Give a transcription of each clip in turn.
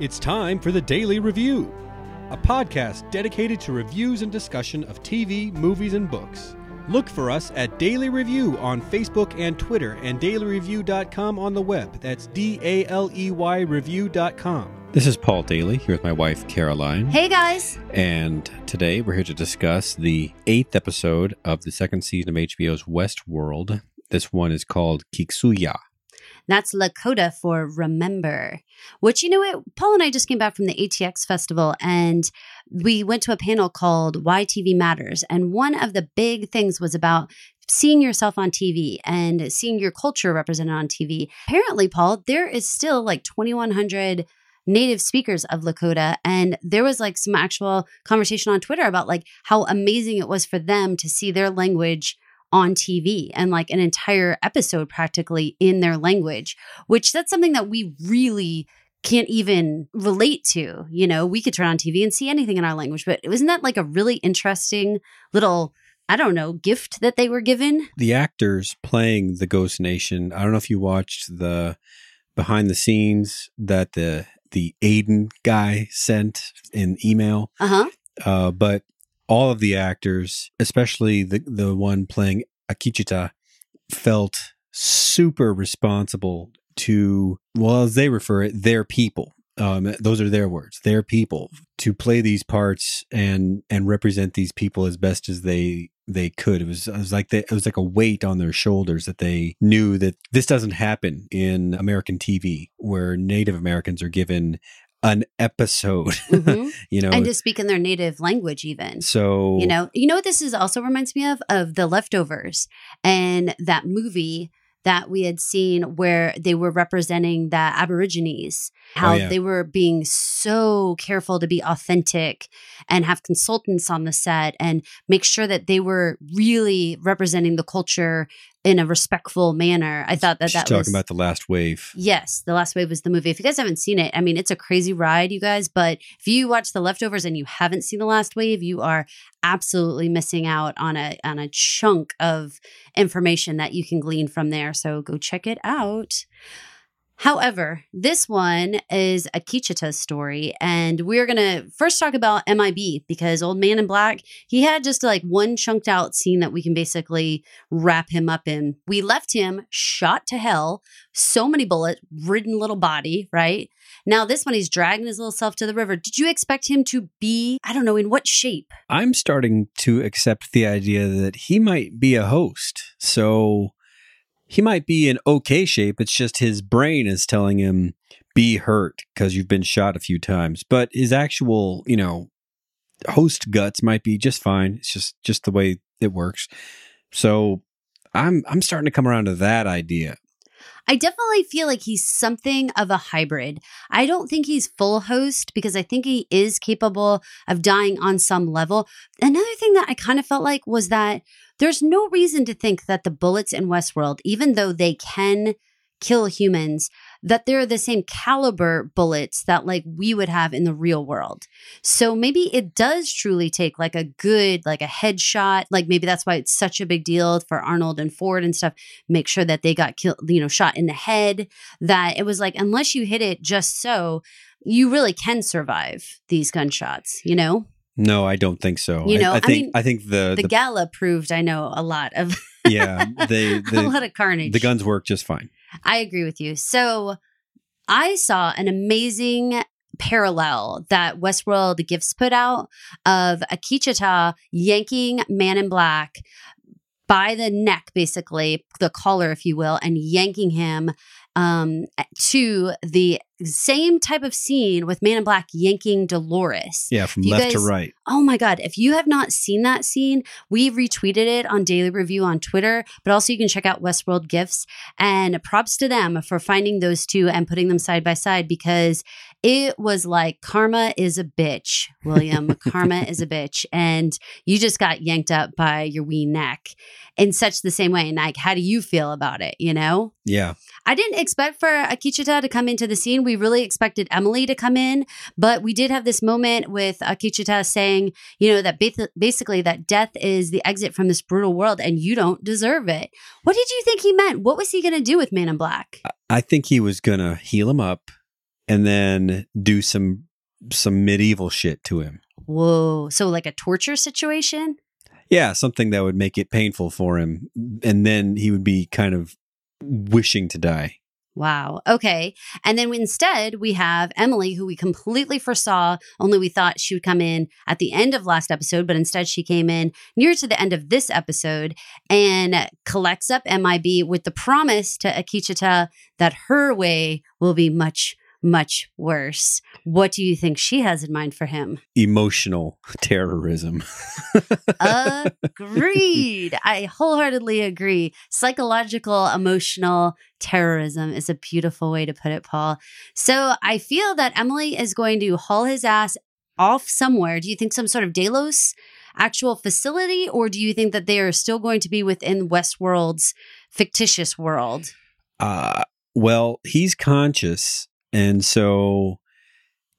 It's time for the Daily Review, a podcast dedicated to reviews and discussion of TV, movies, and books. Look for us at Daily Review on Facebook and Twitter and dailyreview.com on the web. That's D A L E Y review.com. This is Paul Daly here with my wife Caroline. Hey guys. And today we're here to discuss the eighth episode of the second season of HBO's Westworld. This one is called Kiksuya. That's Lakota for remember. Which, you know what? Paul and I just came back from the ATX festival and we went to a panel called Why TV Matters. And one of the big things was about seeing yourself on TV and seeing your culture represented on TV. Apparently, Paul, there is still like 2,100 native speakers of Lakota. And there was like some actual conversation on Twitter about like how amazing it was for them to see their language on TV and like an entire episode practically in their language, which that's something that we really can't even relate to. You know, we could turn on TV and see anything in our language, but wasn't that like a really interesting little I don't know, gift that they were given. The actors playing the Ghost Nation, I don't know if you watched the behind the scenes that the the Aiden guy sent in email. Uh-huh. Uh, but all of the actors, especially the the one playing Akecheta, felt super responsible to well as they refer it their people. Um, those are their words their people to play these parts and and represent these people as best as they they could. It was it was like they, it was like a weight on their shoulders that they knew that this doesn't happen in American TV where Native Americans are given an episode Mhm. you know and to speak in their native language even. so You know, you know what this is also reminds me of of the leftovers and that movie that we had seen where they were representing the Aborigines, how Oh, yeah. they were being so careful to be authentic and have consultants on the set and make sure that they were really representing the culture in a respectful manner. I thought that she's that talking was about the last wave Yes, The Last Wave was the movie. If you guys haven't seen it, I mean, it's a crazy ride, you guys. But if you watch The Leftovers and you haven't seen The Last Wave, you are absolutely missing out on a on a chunk of information that you can glean from there. So go check it out. However, this one is Akecheta's story, and we're gonna first talk about MIB because Old Man in Black, he had just like one chunked out scene that we can basically wrap him up in. We left him shot to hell, so many bullet ridden little body, right? Now this one he's dragging his little self to the river. Did you expect him to be, I don't know, in what shape? I'm starting to accept the idea that he might be a host. So he might be in okay shape. It's just his brain is telling him be hurt because you've been shot a few times. But his actual, you know, host guts might be just fine. It's just just the way it works. So I'm I'm starting to come around to that idea. I definitely feel like he's something of a hybrid. I don't think he's full host because I think he is capable of dying on some level. Another thing that I kind of felt like was that there's no reason to think that the bullets in Westworld, even though they can kill humans, that they're the same caliber bullets that like we would have in the real world. So maybe it does truly take like a good, like a headshot. Like maybe that's why it's such a big deal for Arnold and Ford and stuff. Make sure that they got killed, you know, shot in the head. That it was like, unless you hit it just so, you really can survive these gunshots, you know? No, I don't think so. You know, I, I I think mean, I think the, The, the gala proved, I know, a lot of yeah they a the, lot of carnage. the guns work just fine. I agree with you. So I saw an amazing parallel that Westworld GIFs put out of Akecheta yanking Man in Black by the neck, basically, the collar, if you will, and yanking him um, to the same type of scene with Man in Black yanking Dolores. Yeah, from You left to right. Oh my God. If you have not seen that scene, we retweeted it on Daily Review on Twitter, but also you can check out Westworld GIFs. And props to them for finding those two and putting them side by side because it was like karma is a bitch, William. karma is a bitch. And you just got yanked up by your wee neck in such the same way. And like, how do you feel about it? You know? Yeah. I didn't expect for Akecheta to come into the scene. We really expected Emily to come in, but we did have this moment with uh, Akecheta saying, you know, that ba- basically that death is the exit from this brutal world and you don't deserve it. What did you think he meant? What was he going to do with Man in Black? I think he was going to heal him up and then do some some medieval shit to him. Whoa. So, like a torture situation? Yeah, something that would make it painful for him, and then he would be kind of wishing to die. Wow. Okay. And then instead, we have Emily, who we completely foresaw, only we thought she would come in at the end of last episode, but instead she came in near to the end of this episode and collects up MIB with the promise to Akecheta that her way will be much, much worse. What do you think she has in mind for him? Emotional terrorism. Agreed. I wholeheartedly agree. Psychological, emotional terrorism is a beautiful way to put it, Paul. So I feel that Emily is going to haul his ass off somewhere. Do you think some sort of Delos actual facility, or do you think that they are still going to be within Westworld's fictitious world? Uh, well, he's conscious, and so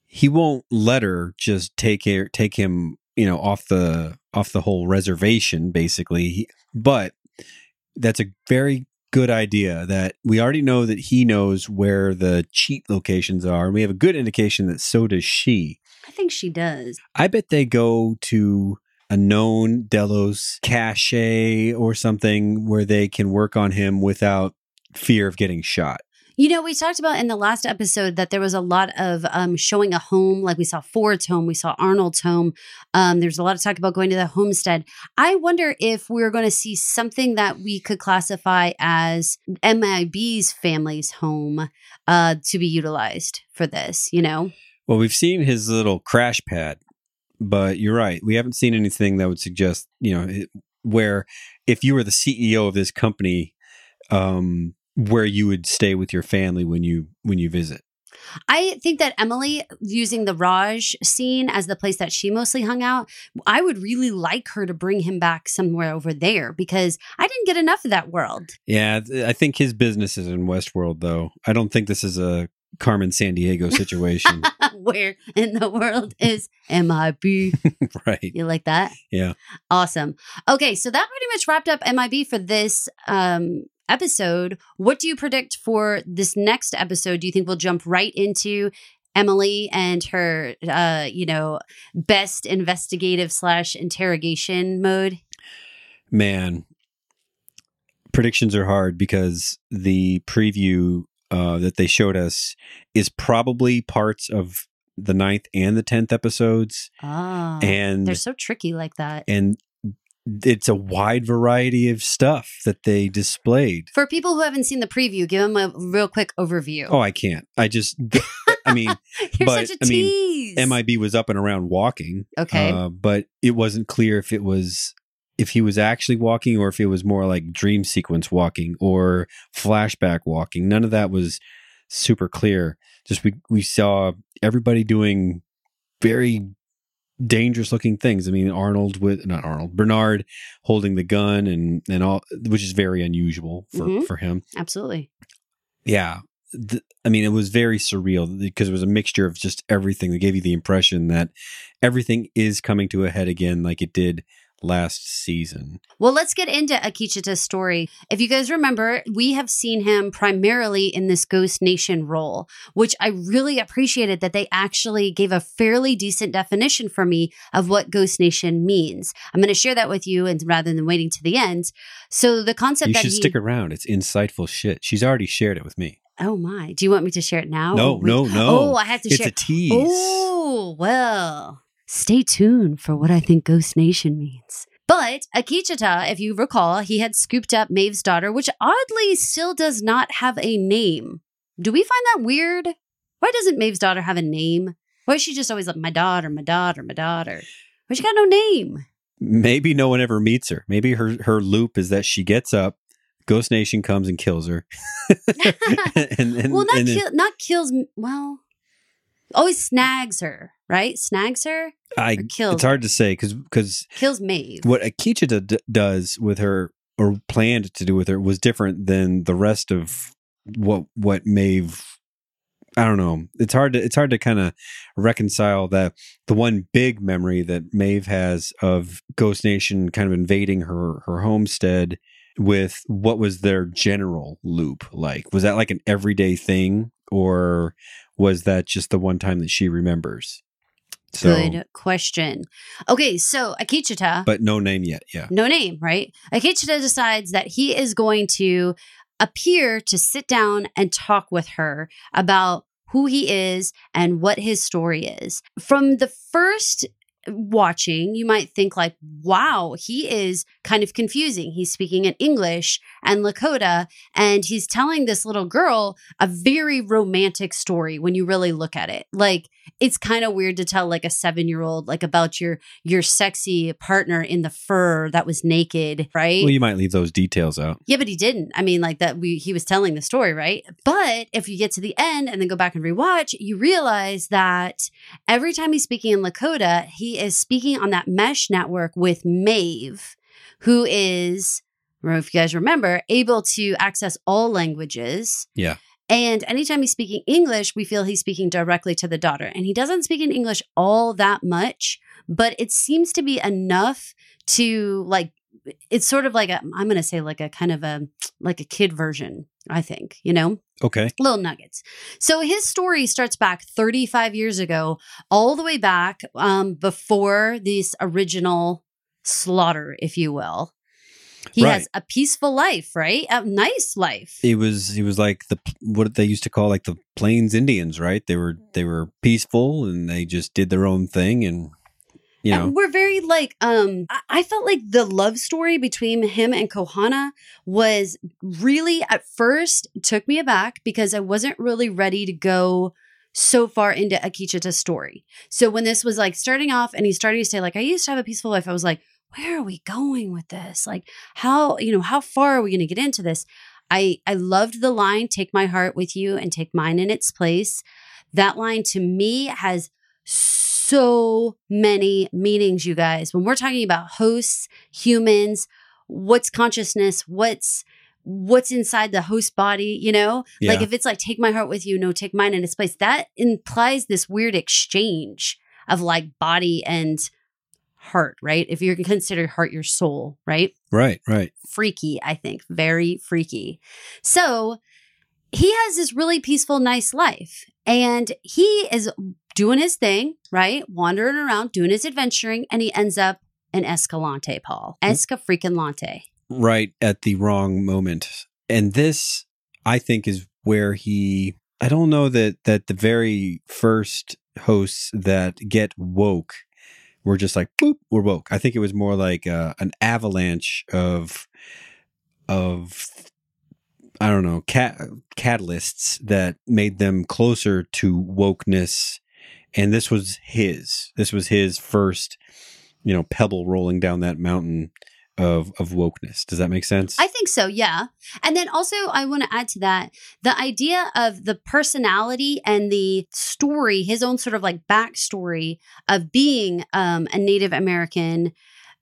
he won't let her just take her, take him, you know, off the off the whole reservation, basically. He, but that's a very good idea that we already know that he knows where the cheat locations are and we have a good indication that so does she I think she does. i bet they go to a known delos cache or something where they can work on him without fear of getting shot You know, we talked about in the last episode that there was a lot of um, showing a home. Like we saw Ford's home, we saw Arnold's home. Um, there's a lot of talk about going to the homestead. I wonder if we're going to see something that we could classify as MIB's family's home uh, to be utilized for this. You know, well we've seen his little crash pad but you're right we haven't seen anything that would suggest you know it- where if you were the ceo of this company um where you would stay with your family when you when you visit? I think that Emily using the Raj scene as the place that she mostly hung out, I would really like her to bring him back somewhere over there because I didn't get enough of that world. yeah i think his business is in westworld though. I don't think this is a carmen san diego situation Where in the world is MIB? right You like that? Yeah. Awesome. Okay, so that pretty much wrapped up MIB for this um episode. What do you predict for this next episode? Do you think we'll jump right into Emily and her uh, you know, best investigative slash interrogation mode? man predictions are hard because the preview uh, that they showed us is probably parts of the ninth and the tenth episodes Ah. and they're so tricky like that. and it's a wide variety of stuff that they displayed For people who haven't seen the preview, give them a real quick overview. oh i can't i just i mean You're but, such a I mean, tease. mib was up and around walking Okay. uh, but it wasn't clear if it was if he was actually walking or if it was more like dream sequence walking or flashback walking none of that was super clear just we we saw everybody doing very dangerous looking things i mean arnold with not arnold bernard holding the gun and and all which is very unusual for Mhm. for him Absolutely. yeah th- i mean it was very surreal because it was a mixture of just everything that gave you the impression that everything is coming to a head again like it did last season Well, let's get into Akecheta's story. If you guys remember, we have seen him primarily in this Ghost Nation role, which I really appreciated that they actually gave a fairly decent definition for me of what Ghost Nation means. I'm going to share that with you, and rather than waiting to the end. So the concept you that should he, stick around it's insightful shit she's already shared it with me oh my, do you want me to share it now? no no no Oh, I have to it's share. a tease Oh, well, stay tuned for what I think Ghost Nation means. But Akecheta, if you recall, he had scooped up Maeve's daughter, which oddly still does not have a name. Do we find that weird? Why doesn't Maeve's daughter have a name? Why is she just always like, my daughter, my daughter, my daughter? Why she got no name? maybe no one ever meets her maybe her her loop is that she gets up ghost nation comes and kills her and, and, well, not and kill, not kills. Well, always snags her, right? Snags her, I, kills it's hard to say because because kills Maeve. what Akecheta d- does with her or planned to do with her was different than the rest of what what Maeve. I don't know. It's hard to it's hard to kind of reconcile that the one big memory that Maeve has of Ghost Nation kind of invading her her homestead with what was their general loop like? Was that like an everyday thing or was that just the one time that she remembers? So, Good question. Okay, so Akecheta, but no name yet. Yeah. no name, right? Akecheta decides that he is going to appear to sit down and talk with her about who he is and what his story is. From the first watching, you might think like, wow, he is kind of confusing. He's speaking in English and Lakota, and he's telling this little girl a very romantic story when you really look at it. Like it's kind of weird to tell like a seven year old like about your your sexy partner in the fur that was naked, right? Well, you might leave those details out. Yeah, but he didn't. I mean, like that we he was telling the story, right? But if you get to the end and then go back and rewatch, you realize that every time he's speaking in Lakota, he is speaking on that mesh network with Maeve, who is, I don't know if you guys remember, able to access all languages. Yeah. And anytime he's speaking English, we feel he's speaking directly to the daughter. And he doesn't speak in English all that much, but it seems to be enough to like it's sort of like a I'm going to say like a kind of a like a kid version, I think, you know? Okay. Little nuggets. So his story starts back 35 years ago, all the way back um, before this original slaughter, if you will. He Right. has a peaceful life, right? A nice life. It was it was like the what they used to call like the Plains Indians, right? They were they were peaceful and they just did their own thing and you know And we're very like um I- felt like the love story between him and Kohana was really at first took me aback because I wasn't really ready to go so far into Akecheta's story. So when this was like starting off and he's starting to say like I used to have a peaceful life, I was like, where are we going with this? Like how, you know, how far are we going to get into this? I I loved the line take my heart with you and take mine in its place. That line to me has so many meanings, you guys. When we're talking about hosts, humans, what's consciousness, what's what's inside the host body, you know? Like if it's like take my heart with you, no, take mine in its place, that implies this weird exchange of like body and heart, right? If you're consider heart your soul, right? right, right. freaky, I think. Very freaky. So he has this really peaceful, nice life. And he is doing his thing, right? Wandering around, doing his adventuring, and he ends up in Escalante, Paul. Esca freaking Lante. right at the wrong moment. And this, I think, is where he. I don't know that that the very first hosts that get woke were just like boop, we're woke. I think it was more like uh, an avalanche of of I don't know cat catalysts that made them closer to wokeness. And this was his. This was his first, you know, pebble rolling down that mountain of of wokeness. Does that make sense? I think so, yeah. And then also, I want to add to that the idea of the personality and the story, his own sort of like backstory of being um, a Native American.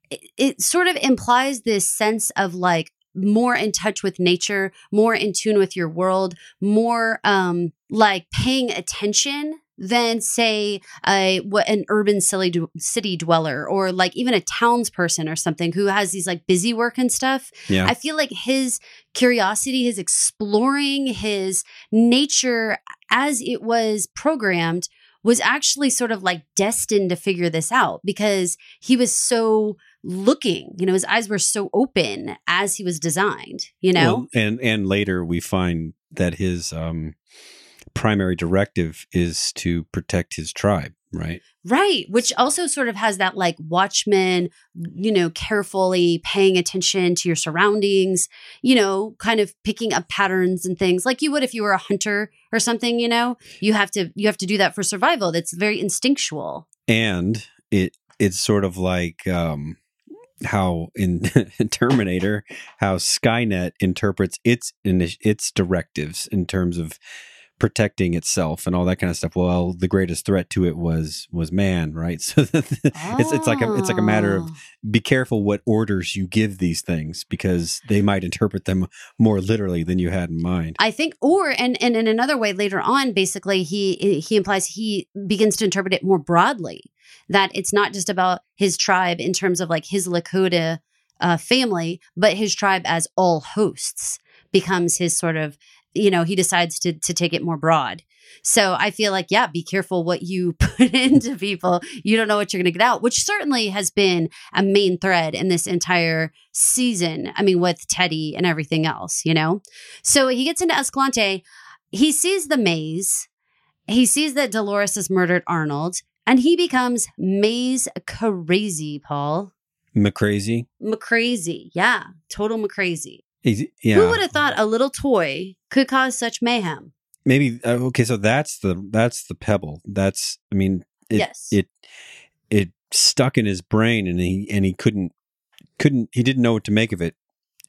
It, it sort of implies this sense of like more in touch with nature, more in tune with your world, more um, like paying attention than say a what an urban city city dweller or like even a townsperson or something who has these like busy work and stuff. yeah. I feel like his curiosity, his exploring, his nature as it was programmed was actually sort of like destined to figure this out because he was so looking, you know, his eyes were so open as he was designed, you know? Well, and and later we find that his um primary directive is to protect his tribe, right? Right, which also sort of has that like watchman, you know, carefully paying attention to your surroundings, you know, kind of picking up patterns and things like you would if you were a hunter or something, you know. You have to you have to do that for survival. That's very instinctual. And it it's sort of like um how in Terminator, how Skynet interprets its its directives in terms of protecting itself and all that kind of stuff. Well, the greatest threat to it was was man, right? So it's it's like a it's like a matter of Oh. be careful what orders you give these things because they might interpret them more literally than you had in mind. I think, or and and in another way later on, basically he he implies he begins to interpret it more broadly that it's not just about his tribe in terms of like his Lakota uh, family, but his tribe as all hosts becomes his sort of, you know, he decides to to take it more broad. So I feel like, yeah, be careful what you put into people. You don't know what you're going to get out, which certainly has been a main thread in this entire season. I mean, with Teddy and everything else, you know? So he gets into Escalante. He sees the maze. He sees that Dolores has murdered Arnold and he becomes maze crazy, Paul. McCrazy. McCrazy. Yeah. Total McCrazy. Yeah. Who would have thought a little toy could cause such mayhem? maybe uh, okay so that's the that's the pebble that's i mean it, Yes. it it stuck in his brain and he and he couldn't couldn't he didn't know what to make of it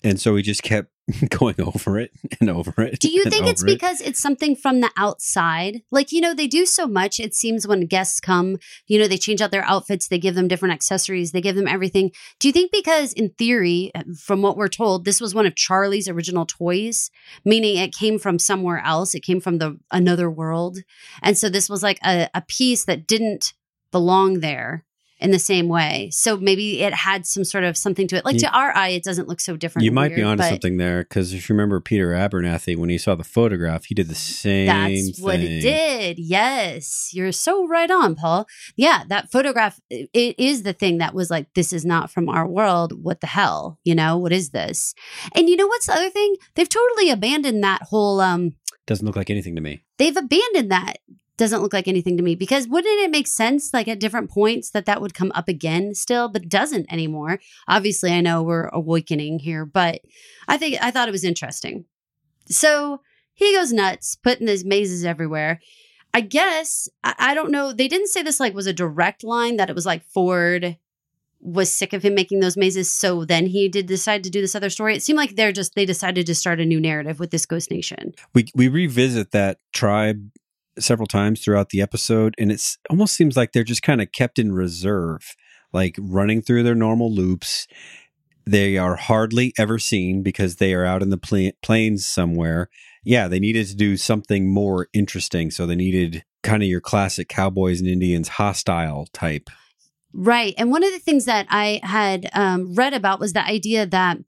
and so he just kept going over it and over it Do you think it's it. because it's something from the outside? Like, you know, they do so much. It seems when guests come, you know, they change out their outfits, they give them different accessories, they give them everything. Do you think because, in theory, uh, from what we're told, this was one of Charlie's original toys, meaning it came from somewhere else, it came from the another world, and so this was like a, a piece that didn't belong there in the same way. So maybe it had some sort of something to it. Like You- to our eye, it doesn't look so different. you might be weird, onto but- something there because if you remember Peter Abernathy when he saw the photograph, he did the same. That's what it did. Yes. You're so right on, Paul. Yeah, that photograph, it is the thing that was like, this is not from our world. What the hell? You know, what is this? And you know what's the other thing? They've totally abandoned that whole, um, Doesn't look like anything to me. they've abandoned that. Doesn't look like anything to me because wouldn't it make sense, like at different points, that that would come up again still, but doesn't anymore? Obviously, I know we're awakening here, but I think I thought it was interesting. So he goes nuts, putting these mazes everywhere. I guess I, I don't know. They didn't say this like was a direct line that it was like Ford was sick of him making those mazes, so then he did decide to do this other story. It seemed like they're just they decided to start a new narrative with this Ghost Nation. We we revisit that tribe several times throughout the episode, and it almost seems like they're just kind of kept in reserve, like running through their normal loops. They are hardly ever seen because they are out in the pla- plains somewhere. Yeah, they needed to do something more interesting, so they needed kind of your classic cowboys and Indians hostile type. Right. And one of the things that I had um, read about was the idea that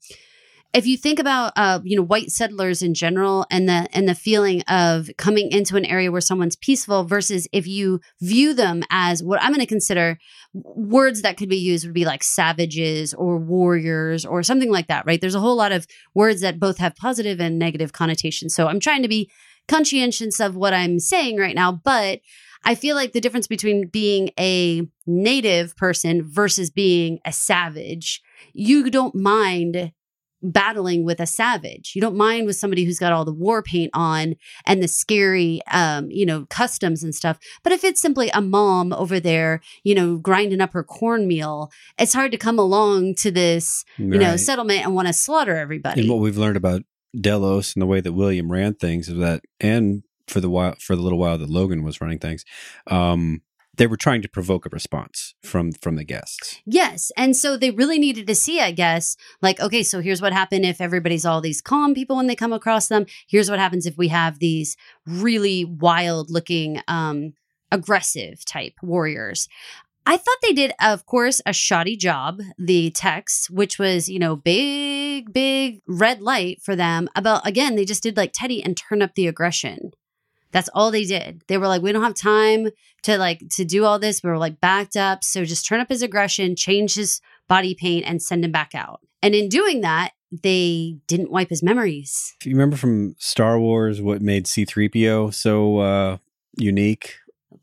if you think about uh, you know white settlers in general and the and the feeling of coming into an area where someone's peaceful versus if you view them as what I'm going to consider words that could be used would be like savages or warriors or something like that right? There's a whole lot of words that both have positive and negative connotations. So I'm trying to be conscientious of what I'm saying right now but I feel like the difference between being a native person versus being a savage, you don't mind battling with a savage. You don't mind with somebody who's got all the war paint on and the scary um, you know, customs and stuff. But if it's simply a mom over there, you know, grinding up her cornmeal, it's hard to come along to this, you know, settlement and want to slaughter everybody. And what we've learned about Delos and the way that William ran things is that, and for the while, for the little while that Logan was running things, um, they were trying to provoke a response from from the guests. Yes. And so they really needed to see, I guess, like, okay, so here's what happened if everybody's all these calm people when they come across them. Here's what happens if we have these really wild looking, um, aggressive type warriors. I thought they did, of course, a shoddy job, the text, which was, you know, big, big red light for them about, again, they just did like Teddy and turn up the aggression. That's all they did. They were like, we don't have time to like to do all this. We were like backed up. So just turn up his aggression, change his body paint, and send him back out. And in doing that, they didn't wipe his memories. If you remember from Star Wars, what made C three PO so uh, unique?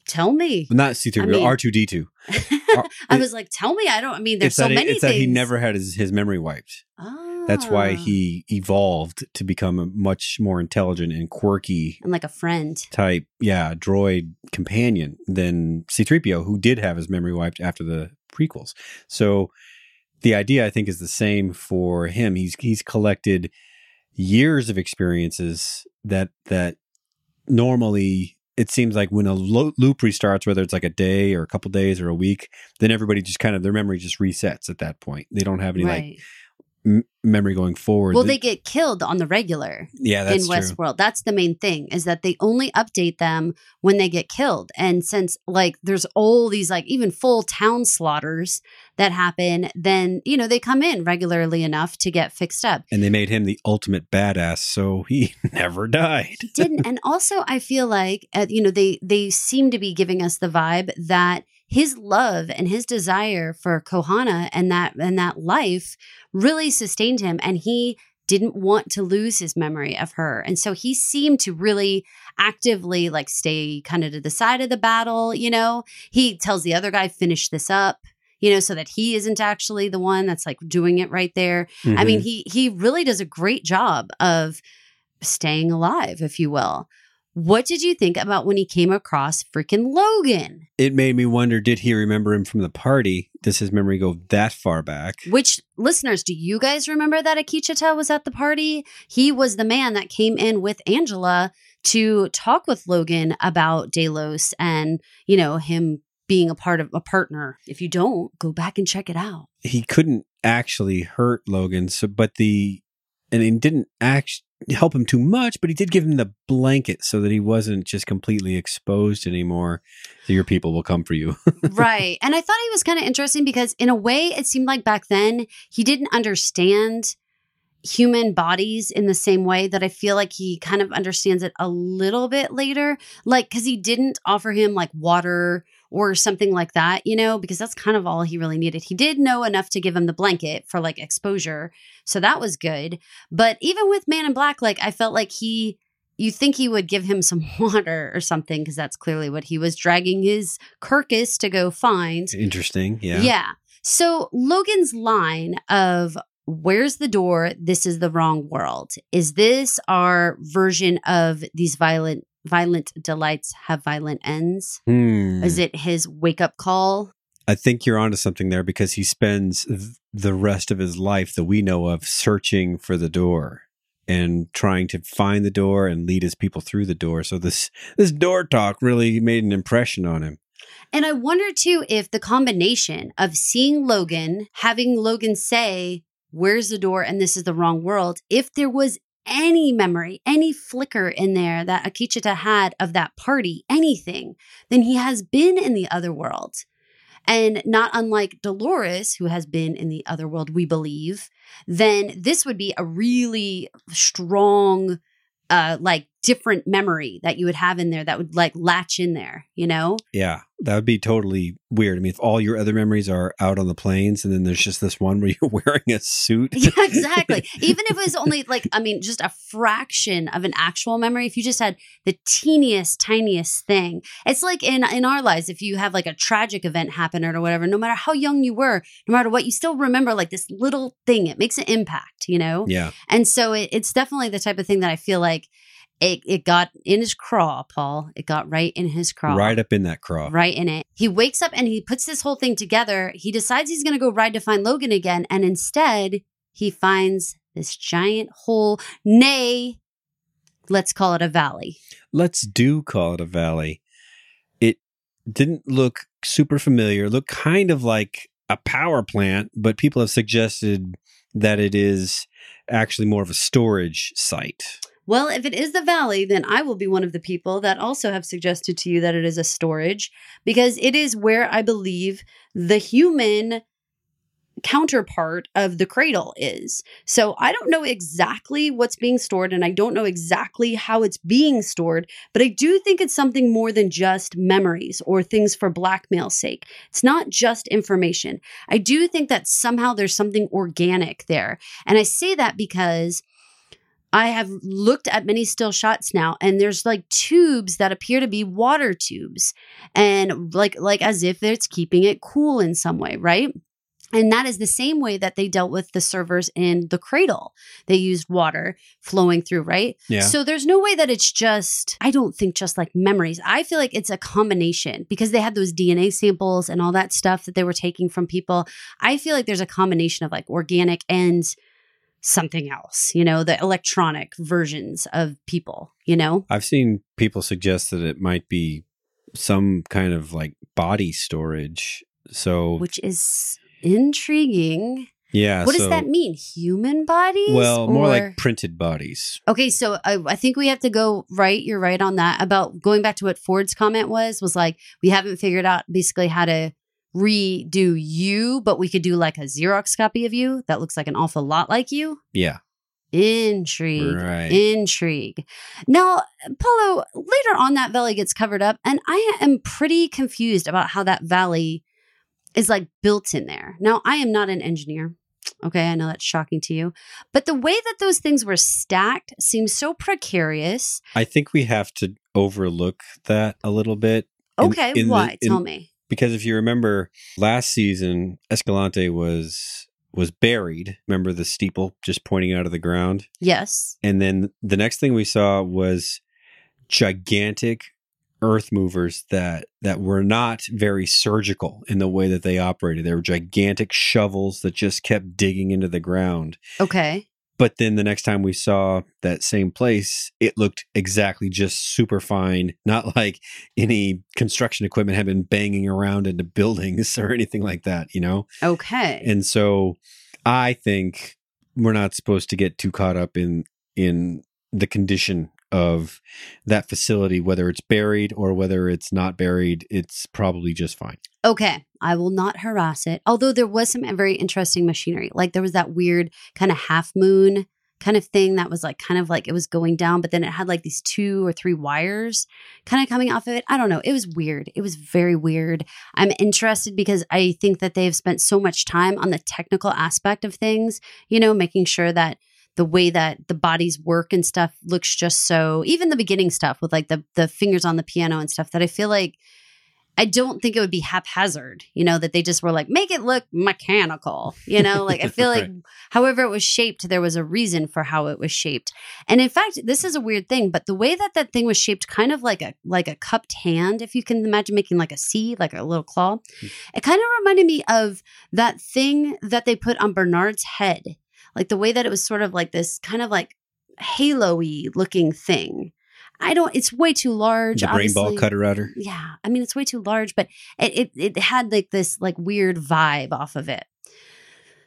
Tell me. Not C three I PO, mean- R two D two. I was like, tell me. I don't. I mean, there's so that many it's things. that he never had his, his memory wiped. That's why Ah. he evolved to become a much more intelligent and quirky and like a friend. type, yeah, droid companion than C3PO, who did have his memory wiped after the prequels. So the idea, I think, is the same for him. He's he's collected years of experiences that that normally it seems like when a lo- loop restarts, whether it's like a day or a couple days or a week, then everybody just kind of their memory just resets at that point. They don't have any like Right. M- memory going forward. Well, The- they get killed on the regular yeah, that's in true. Westworld. That's the main thing is that they only update them when they get killed. And since like there's all these like even full town slaughters that happen, then you know they come in regularly enough to get fixed up. And they made him the ultimate badass, so he never died. he didn't and also i feel like uh, you know they they seem to be giving us the vibe that his love and his desire for kohana and that and that life really sustained him and he didn't want to lose his memory of her and so he seemed to really actively like stay kind of to the side of the battle you know he tells the other guy finish this up you know so that he isn't actually the one that's like doing it right there I mean, Mhm. he he really does a great job of staying alive, if you will. What did you think about when he came across freaking Logan? it made me wonder: Did he remember him from the party? Does his memory go that far back? Which listeners, do you guys remember that Akecheta was at the party? He was the man that came in with Angela to talk with Logan about Delos and, you know, him being a part of a partner. If you don't, go back and check it out. He couldn't actually hurt Logan, so but the and he didn't actually help him too much, but he did give him the blanket so that he wasn't just completely exposed anymore. So your people will come for you. right. And I thought he was kind of interesting because, in a way, it seemed like back then he didn't understand human bodies in the same way that I feel like he kind of understands it a little bit later. Like, because he didn't offer him like water or something like that, you know, because that's kind of all he really needed. He did know enough to give him the blanket for like exposure. So that was good. But even with Man in Black, like, I felt like he. You think he would give him some water or something because that's clearly what he was dragging his carcass to go find. Interesting. Yeah. Yeah. So Logan's line of where's the door? This is the wrong world. Is this our version of these violent violent delights have violent ends? Hmm. Is it his wake up call? I think you're onto something there because he spends th- the rest of his life that we know of searching for the door and trying to find the door and lead his people through the door. So this this door talk really made an impression on him. And I wonder too if the combination of seeing Logan, having Logan say, Where's the door? And this is the wrong world, if there was any memory, any flicker in there that Akecheta had of that party, anything, then he has been in the other world. And not unlike Dolores, who has been in the other world, we believe, then this would be a really strong, uh, like different memory that you would have in there that would like latch in there, you know? Yeah, that would be totally weird. I mean, if all your other memories are out on the plains and then there's just this one where you're wearing a suit. Yeah, exactly. Even if it was only like, I mean, just a fraction of an actual memory, if you just had the teeniest, tiniest thing, it's like in in our lives, if you have like a tragic event happen or whatever, no matter how young you were, no matter what, you still remember like this little thing. It makes an impact, you know? yeah. And so it, it's definitely the type of thing that I feel like it, it got in his craw, Paul. It got right in his craw. Right up in that craw. Right in it. He wakes up and he puts this whole thing together. He decides he's going to go ride to find Logan again. And instead, he finds this giant hole, nay, let's call it a valley. Let's do call it a valley. It didn't look super familiar. It looked kind of like a power plant, but people have suggested that it is actually more of a storage site. Well, if it is the valley, then I will be one of the people that also have suggested to you that it is a storage because it is where I believe the human counterpart of the cradle is. So I don't know exactly what's being stored and I don't know exactly how it's being stored, but I do think it's something more than just memories or things for blackmail's sake. It's not just information. I do think that somehow there's something organic there. And I say that because I have looked at many still shots now and there's like tubes that appear to be water tubes and like like as if it's keeping it cool in some way, right? And that is the same way that they dealt with the servers in the cradle. They used water flowing through, right? Yeah. So there's no way that it's just, I don't think just like memories. I feel like it's a combination because they had those DNA samples and all that stuff that they were taking from people. I feel like there's a combination of like organic and something else, you know, the electronic versions of people, you know? I've seen people suggest that it might be some kind of like body storage. So Which is intriguing. Yeah. what does that mean? Human bodies? Well, more like printed bodies. Okay, so I, I think we have to go right. You're right on that. About going back to what Ford's comment was, was like we haven't figured out basically how to redo you, but we could do like a Xerox copy of you that looks like an awful lot like you. Yeah. Intrigue. Right. Intrigue. Now, Paulo, later on, that valley gets covered up, and I am pretty confused about how that valley is like built in there. Now, I am not an engineer. Okay, I know that's shocking to you, but the way that those things were stacked seems so precarious. I think we have to overlook that a little bit. Okay, in the- why? in- Tell me. Because if you remember last season, Escalante was was buried. Remember the steeple just pointing out of the ground, Yes. and then the next thing we saw was gigantic earth movers that that were not very surgical in the way that they operated. They were gigantic shovels that just kept digging into the ground. Okay. But then the next time we saw that same place, it looked exactly just super fine, not like any construction equipment had been banging around into buildings or anything like that, you know? Okay. And so I think we're not supposed to get too caught up in in the condition of that facility whether it's buried or whether it's not buried it's probably just fine Okay, I will not harass it. Although there was some very interesting machinery. Like there was that weird kind of half moon kind of thing that was like kind of like it was going down, but then it had like these two or three wires kind of coming off of it. I don't know. It was weird. It was very weird. I'm interested because I think that they've spent so much time on the technical aspect of things, you know, making sure that the way that the bodies work and stuff looks just so even the beginning stuff with like the the fingers on the piano and stuff that I feel like I don't think it would be haphazard, you know, that they just were like, make it look mechanical, you know? Like, I feel like Right. however it was shaped, there was a reason for how it was shaped. And in fact, this is a weird thing, but the way that that thing was shaped, kind of like a like a cupped hand, if you can imagine making like a C, like a little claw, hmm. it kind of reminded me of that thing that they put on Bernard's head, like the way that it was sort of like this kind of like halo-y looking thing. I don't. It's way too large. the brain ball cutter outer Yeah, I mean it's way too large, but it, it it had like this like weird vibe off of it.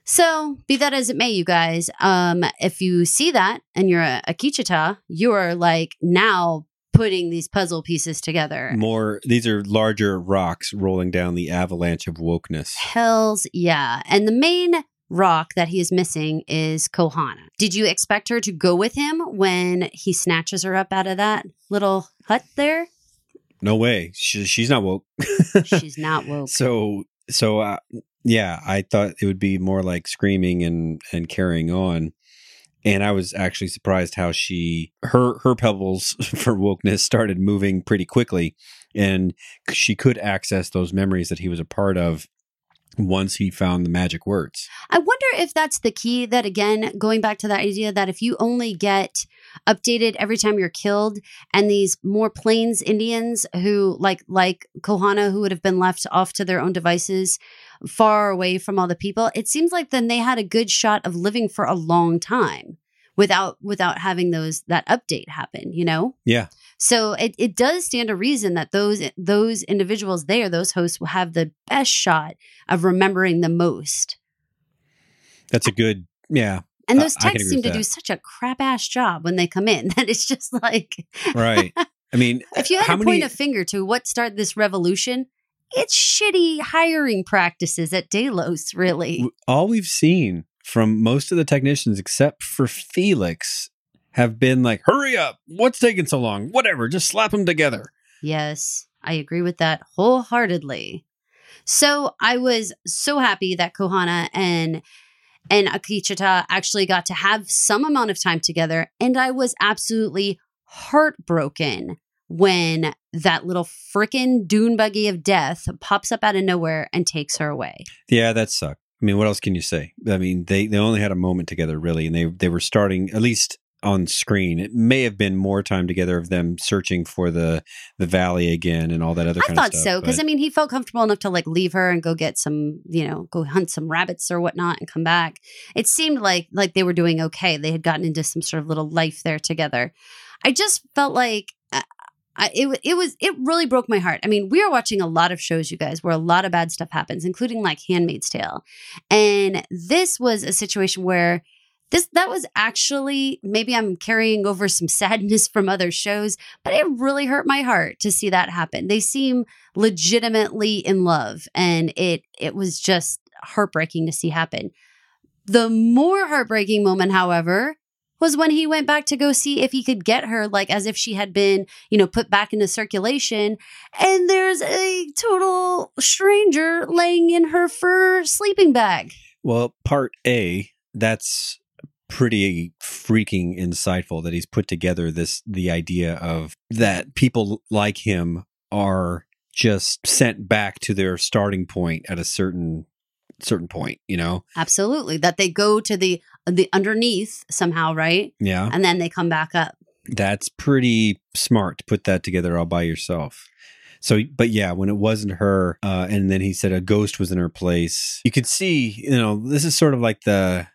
So be that as it may, you guys, um, if you see that and you're a, Akecheta, you are like now putting these puzzle pieces together. more these are larger rocks rolling down the avalanche of wokeness Hells yeah, and the main rock that he is missing is Kohana. Did you expect her to go with him when he snatches her up out of that little hut there? no way she, she's not woke She's not woke. so so uh, yeah i thought it would be more like screaming and and carrying on and i was actually surprised how she her her pebbles for wokeness started moving pretty quickly and she could access those memories that he was a part of once he found the magic words I wonder if that's the key. That again, going back to that idea that if you only get updated every time you're killed, and these more plains Indians who like like Kohana, who would have been left off to their own devices, far away from all the people, it seems like then they had a good shot of living for a long time without without having those that update happen. You know. yeah So it, it does stand to reason that those those individuals there, those hosts, will have the best shot of remembering the most. that's a good yeah And Uh, those techs seem to do such a crap ass job when they come in that it's just like right i mean if you had to point a finger to what started this revolution, it's shitty hiring practices at Delos, really. all we've seen from most of the technicians except for felix have been like hurry up what's taking so long whatever just slap them together Yes, I agree with that wholeheartedly. So I was so happy that Kohana and and Akichita actually got to have some amount of time together, and I was absolutely heartbroken when that little frickin' dune buggy of death pops up out of nowhere and takes her away. Yeah, that sucked. I mean, what else can you say? I mean, they they only had a moment together, really, and they they were starting at least on screen. It may have been more time together of them searching for the the valley again and all that other. I kind thought of stuff, so because I mean he felt comfortable enough to like leave her and go get some you know go hunt some rabbits or whatnot and come back. It seemed like like they were doing okay. They had gotten into some sort of little life there together. I just felt like I, it, it was it really broke my heart. I mean, we are watching a lot of shows, you guys, where a lot of bad stuff happens, including like Handmaid's Tale, and this was a situation where this that was actually maybe I'm carrying over some sadness from other shows, but it really hurt my heart to see that happen. They seem legitimately in love, and it it was just heartbreaking to see happen. The more heartbreaking moment, however, was when he went back to go see if he could get her, like as if she had been, you know, put back into circulation. And there's a total stranger laying in her fur sleeping bag. Well, part A, that's pretty freaking insightful that he's put together this the idea of that people like him are just sent back to their starting point at a certain certain point, you know? Absolutely. That they go to the the underneath somehow, right? Yeah. And then they come back up. That's pretty smart to put that together all by yourself. So, but yeah, when it wasn't her, uh, and then he said a ghost was in her place, you could see, you know, this is sort of like the,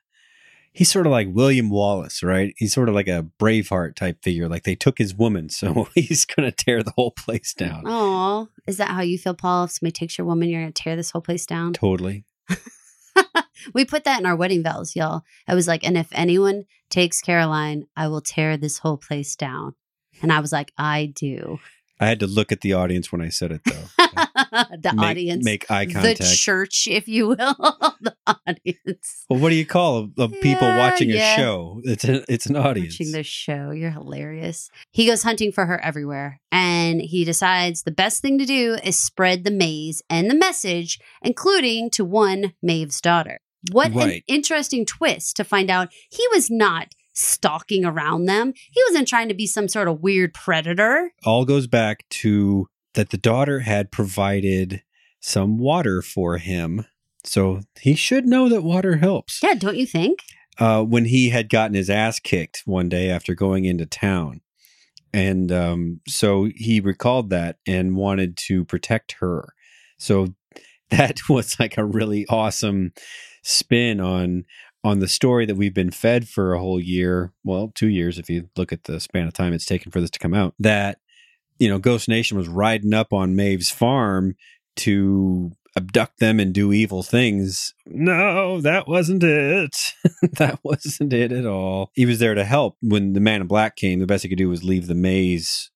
he's sort of like William Wallace, right? He's sort of like a Braveheart type figure. Like they took his woman, so he's going to tear the whole place down. Oh, is that how you feel, Paul? If somebody takes your woman, you're going to tear this whole place down? Totally. we put that in our wedding vows, y'all. I was like, and if anyone takes Caroline, I will tear this whole place down. And I was like, I do. I had to look at the audience when I said it, though. the make, audience. Make eye contact. the church, if you will. the audience. well, what do you call of people Yeah, watching a show? It's a, it's an audience. Watching the show. You're hilarious. He goes hunting for her everywhere. And he decides the best thing to do is spread the maze and the message, including to one Maeve's daughter. What an interesting twist to find out he was not stalking around them. He wasn't trying to be some sort of weird predator. all goes back to that the daughter had provided some water for him. So he should know that water helps. Yeah, don't you think? Uh, when he had gotten his ass kicked one day after going into town. And um, so he recalled that and wanted to protect her. So that was like a really awesome spin on on the story that we've been fed for a whole year well two years if you look at the span of time it's taken for this to come out that you know ghost nation was riding up on maeve's farm to abduct them and do evil things. No that wasn't it. That wasn't it at all. He was there to help. When the man in black came the best he could do was leave the maze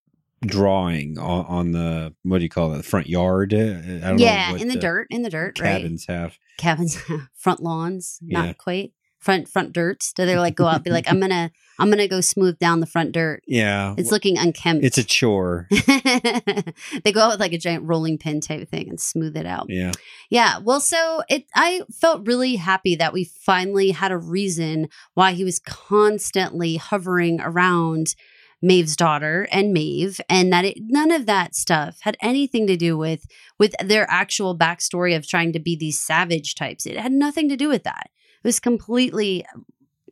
drawing on, on the what do you call it the front yard? Uh, i don't Yeah, know what in the, dirt, in the dirt, right? cabins have. Cabins front lawns not Yeah. quite front front dirts do they like go out be like i'm gonna i'm gonna go smooth down the front dirt. Yeah. It's looking unkempt. It's a chore. They go out with like a giant rolling pin type thing and smooth it out. Yeah. Yeah well so it i felt really happy that we finally had a reason why he was constantly hovering around Maeve's daughter and Maeve, and that it, none of that stuff had anything to do with with their actual backstory of trying to be these savage types. It had nothing to do with that. It was completely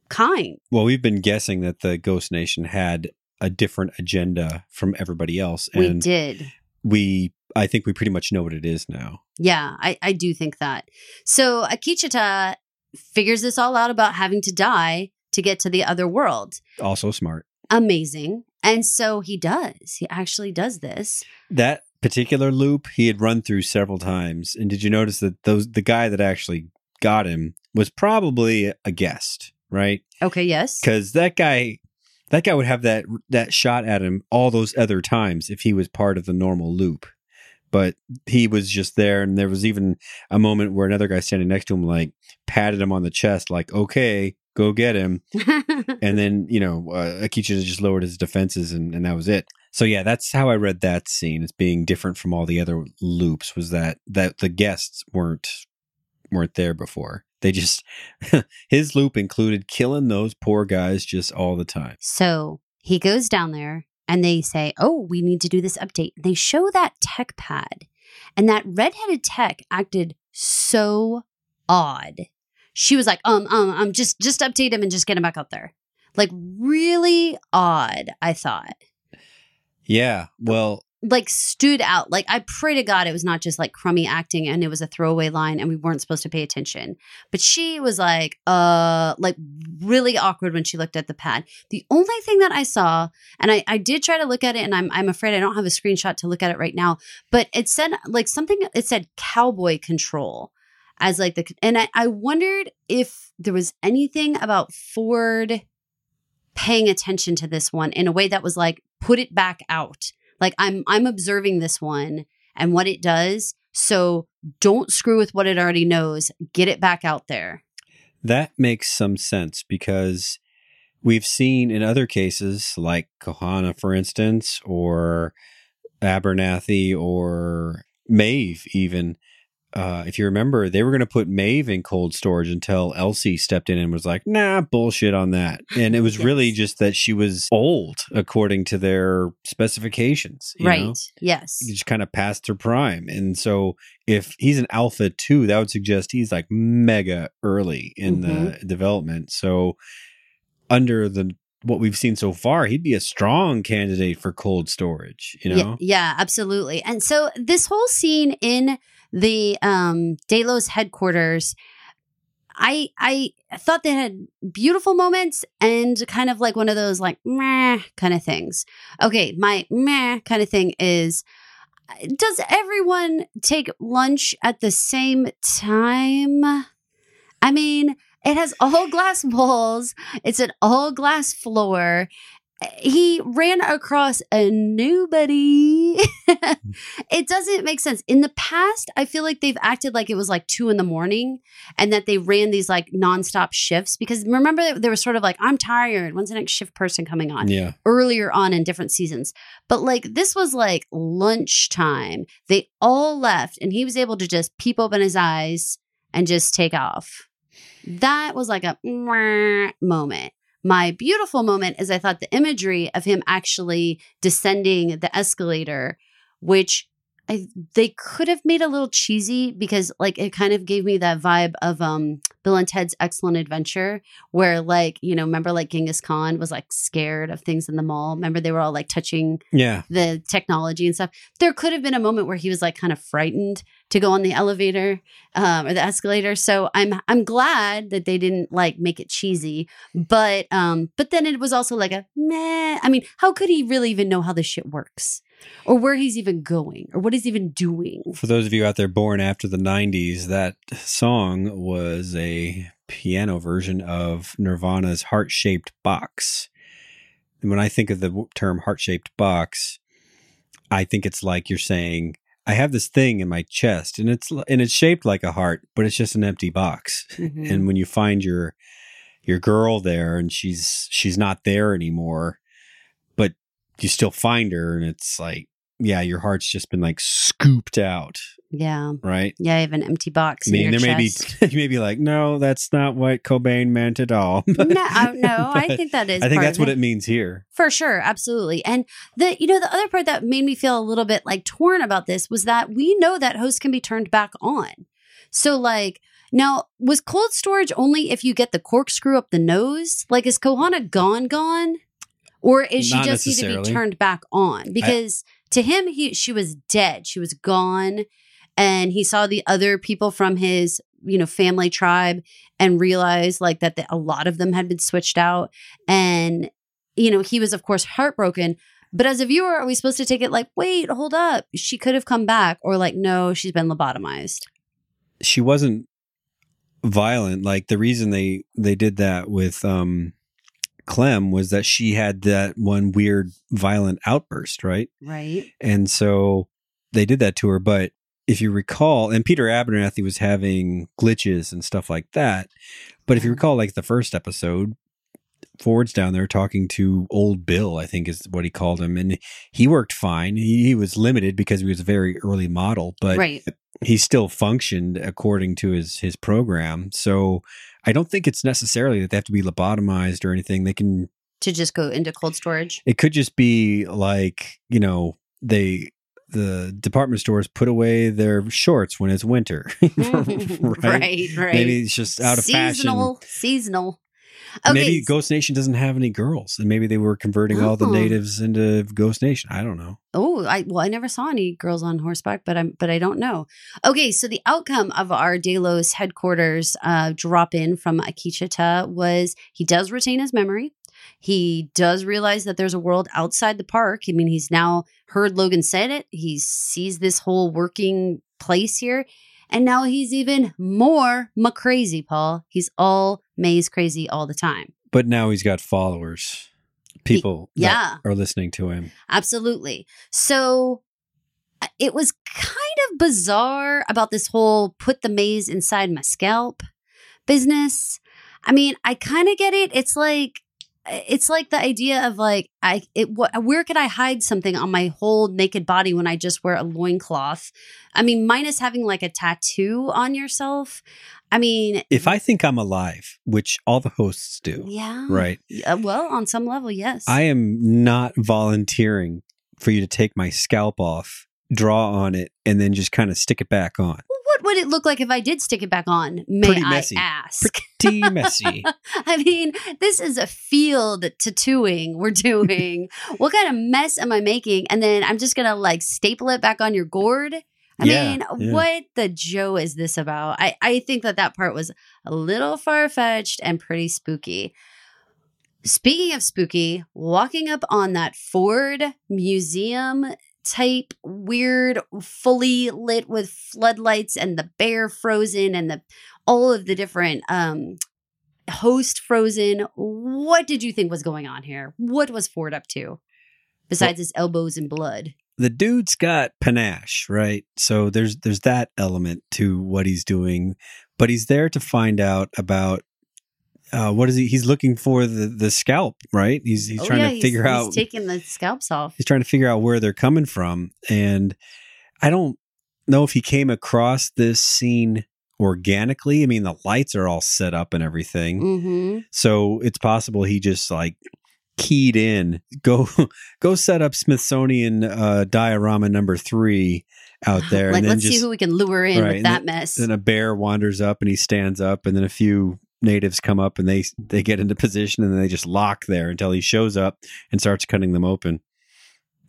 kind. Well, we've been guessing that the Ghost Nation had a different agenda from everybody else, we and did. we, I think we pretty much know what it is now. Yeah, I, I do think that. So Akecheta figures this all out about having to die to get to the other world. Also smart. Amazing. And so he does. He actually does this. That particular loop he had run through several times, and did you notice that those the guy that actually got him was probably a guest, right? Okay, yes. Because that guy, that guy would have that that shot at him all those other times if he was part of the normal loop. But he was just there, and there was even a moment where another guy standing next to him, like patted him on the chest, like "Okay, go get him." and then you know uh, Akecheta just lowered his defenses, and, and that was it. So yeah, that's how I read that scene as being different from all the other loops. Was that that the guests weren't weren't there before? They just his loop included killing those poor guys just all the time. so he goes down there and they say, Oh, we need to do this update. They show that tech pad, and that redheaded tech acted so odd. She was like, um, um, um, just just update him and just get him back up there. Like really odd, I thought. Yeah, well, like stood out. Like I pray to God it was not just like crummy acting and it was a throwaway line and we weren't supposed to pay attention. But she was like uh like really awkward when she looked at the pad. The only thing that I saw, and I, I did try to look at it and I'm I'm afraid I don't have a screenshot to look at it right now, but it said like something it said cowboy control as like the and I, I wondered if there was anything about Ford paying attention to this one in a way that was like put it back out like i'm i'm observing this one and what it does so don't screw with what it already knows get it back out there That makes some sense because we've seen in other cases, like Kohana, for instance, or Abernathy or Maeve, even. Uh, if you remember, they were going to put Maeve in cold storage until Elsie stepped in and was like, nah, bullshit on that. And it was really just that she was old according to their specifications. you right know? yes just kind of past her prime. And so if he's an alpha too, that would suggest he's like mega early in the development. So under the what we've seen so far, he'd be a strong candidate for cold storage, you yeah, know? yeah absolutely and so this whole scene in the um delos headquarters I I thought they had beautiful moments and kind of like one of those like meh kind of things. Okay, my meh kind of thing is does everyone take lunch at the same time? I mean, it has all glass walls. It's an all glass floor. He ran across a nobody. Hmm. it doesn't make sense. In the past, I feel like they've acted like it was like two in the morning and that they ran these like nonstop shifts because remember they were sort of like, I'm tired. When's the next shift person coming on? Yeah. earlier on in different seasons. But like this was like lunchtime. They all left and he was able to just peep open his eyes and just take off. That was like a moment. My beautiful moment is I thought the imagery of him actually descending the escalator, which I, they could have made a little cheesy because like it kind of gave me that vibe of um Bill and Ted's Excellent Adventure where like you know remember like Genghis Khan was like scared of things in the mall? Remember they were all like touching Yeah. the technology and stuff? There could have been a moment where he was like kind of frightened to go on the elevator um, or the escalator. So I'm I'm glad that they didn't like make it cheesy but um but then it was also like a meh I mean how could he really even know how this shit works or where he's even going or what he's even doing For those of you out there born after the 90s, that song was a piano version of Nirvana's Heart Shaped Box. And when I think of the term heart shaped box, I think it's like you're saying, I have this thing in my chest and it's and it's shaped like a heart, but it's just an empty box. Mhm. And when you find your your girl there and she's she's not there anymore, you still find her and it's like, yeah, your heart's just been like scooped out, yeah right? yeah you have an empty box I mean, there your may be you may be like, no, that's not what Cobain meant at all. no, I- no, I think that is. I think that's what it means here. For sure, absolutely. And the you know the other part that made me feel a little bit like torn about this was that we know that hosts can be turned back on. So like now was cold storage only if you get the corkscrew up the nose? Like is Kohana gone gone? Or is she Not just need to be turned back on? Because to him he she was dead. She was gone. And he saw the other people from his you know family tribe and realized like that the, a lot of them had been switched out. And you know he was of course heartbroken. But as a viewer are we supposed to take it like wait hold up. She could have come back. Or like no she's been lobotomized. She wasn't violent. Like the reason they they did that with um Clem was that she had that one weird violent outburst, right? right And so they did that to her. But if you recall, and Peter Abernathy was having glitches and stuff like that. But if you recall, like the first episode, Ford's down there talking to old Bill, I think is what he called him. And he worked fine. He, he was limited because he was a very early model, but right he still functioned according to his his program. So I don't think it's necessarily that they have to be lobotomized or anything. They can to just go into cold storage? It could just be like you know they the department stores put away their shorts when it's winter. Right right, maybe it's just out of seasonal fashion seasonal Okay, maybe Ghost Nation doesn't have any girls, and maybe they were converting all the Oh. natives into Ghost Nation. I don't know. Oh, I well, I never saw any girls on horseback, but I'm but I don't know. Okay, so the outcome of our Delos headquarters uh, drop in from Akecheta was he does retain his memory. He does realize that there's a world outside the park. I mean, he's now heard Logan said it. He sees this whole working place here. And now he's even more crazy, Paul. He's all maze crazy all the time. But now he's got followers, people that yeah. are listening to him. Absolutely. So uh, it was kind of bizarre about this whole put the maze inside my scalp business. I mean, I kind of get it. It's like it's like the idea of like I it what where could I hide something on my whole naked body when I just wear a loincloth? I mean, minus having like a tattoo on yourself. I mean, If I think I'm alive, which all the hosts do, yeah. right? Uh, well, on some level, yes. I am not volunteering for you to take my scalp off, draw on it, and then just kind of stick it back on. What would it look like if I did stick it back on? May Pretty I ask? Pretty messy. I mean, this is a field tattooing we're doing. what kind of mess am I making? And then I'm just gonna like staple it back on your gourd. I Yeah, mean, yeah. what the Joe is this about? I I think that that part was a little far fetched and pretty spooky. Speaking of spooky, walking up on that Ford museum type weird fully lit with floodlights and the bear frozen and the all of the different um host frozen. What did you think was going on here? What was ford up to besides his elbows in blood? The dude's got panache, right? So there's there's that element to what he's doing, but he's there to find out about uh, what is he? He's looking for the the scalp, right? He's he's Oh, trying yeah, to figure out he's taking the scalps off he's trying to figure out where they're coming from, and I don't know if he came across this scene organically. I mean, the lights are all set up and everything, mm-hmm. so it's possible he just like keyed in go go set up smithsonian uh diorama number three out there like and then let's just see who we can lure in right, with that then- mess then a bear wanders up and he stands up and then a few natives come up and they they get into position and they just lock there until he shows up and starts cutting them open.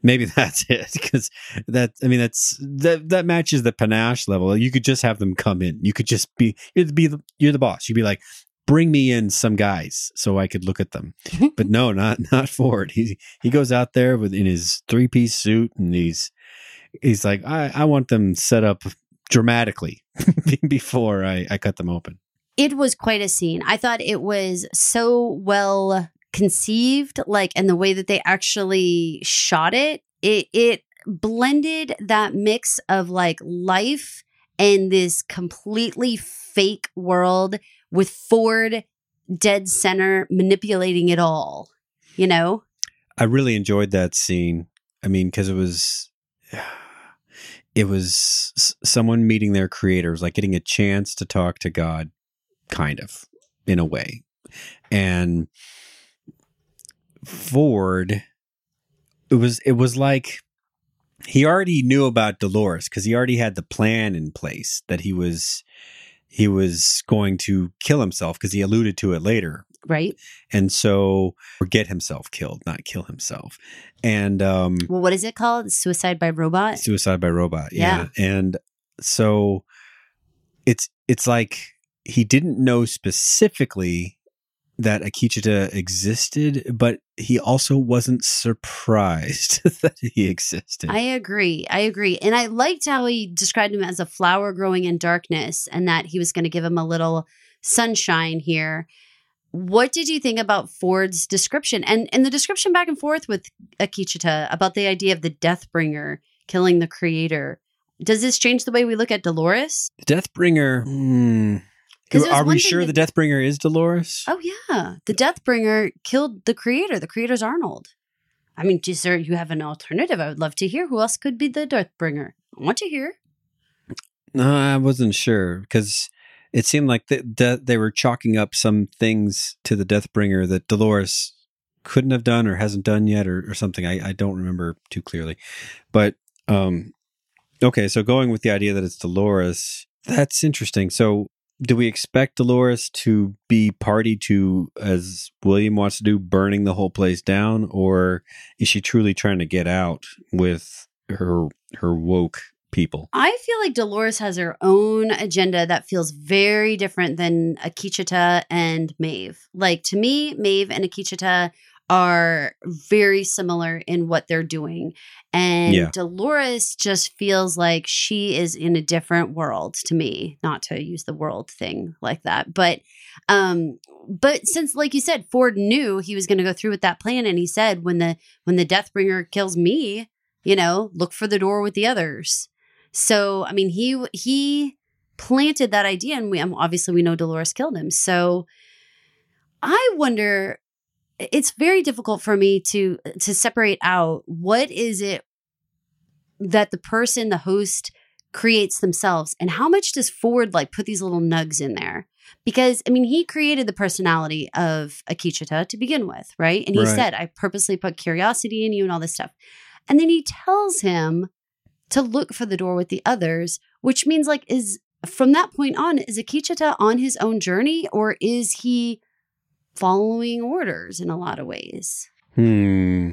Maybe that's it because that i mean that's that that matches the panache level. You could just have them come in. You could just be you'd be the, you're the boss. You'd be like bring me in some guys so i could look at them. But no not not ford. He he goes out there with in his three piece suit and he's he's like i i want them set up dramatically before i i cut them open it was quite a scene. I thought it was so well conceived, like, and the way that they actually shot it, it it blended that mix of like life and this completely fake world with Ford dead center manipulating it all. You know? I really enjoyed that scene. I mean, because it was, it was someone meeting their creators, like getting a chance to talk to God, kind of, in a way. And Ford, it was it was like he already knew about Dolores because he already had the plan in place that he was he was going to kill himself because he alluded to it later Right? and so or get himself killed not kill himself and um Well, what is it called? Suicide by robot? suicide by robot yeah. and so it's it's like he didn't know specifically that Akecheta existed but he also wasn't surprised that he existed I agree. I agree. And I liked how he described him as a flower growing in darkness and that he was going to give him a little sunshine here. What did you think about Ford's description and, and the description back and forth with Akecheta about the idea of the Deathbringer killing the creator? Does this change the way we look at Dolores? The Deathbringer hmm. Are we sure that- the Deathbringer is Dolores Oh, yeah. The Deathbringer killed the creator. The creator's Arnold. I mean, geez, sir, you have an alternative. I would love to hear. Who else could be the Deathbringer? I want to hear. No, I wasn't sure because it seemed like that that they were chalking up some things to the Deathbringer that Dolores couldn't have done or hasn't done yet or, or something. I, I don't remember too clearly. But um okay, so going with the idea that it's Dolores, that's interesting. So do we expect Dolores to be party to, as William wants to do, burning the whole place down, or is she truly trying to get out with her her woke people? I feel like Dolores has her own agenda that feels very different than Akecheta and Maeve. Like to me, Maeve and Akecheta are very similar in what they're doing. And Yeah. Dolores just feels like she is in a different world to me, not to use the world thing like that. But um but since like you said Ford knew he was going to go through with that plan and he said when the when the deathbringer kills me, you know, look for the door with the others. So, I mean, he he planted that idea and we um, obviously we know Dolores killed him. So I wonder it's very difficult for me to to separate out what is it that the person the host creates themselves and how much does Ford like put these little nugs in there? Because I mean he created the personality of Akecheta to begin with right? And he Right. said I purposely put curiosity in you and all this stuff. And then he tells him to look for the door with the others which means like is from that point on is Akecheta on his own journey or is he following orders in a lot of ways. Hmm.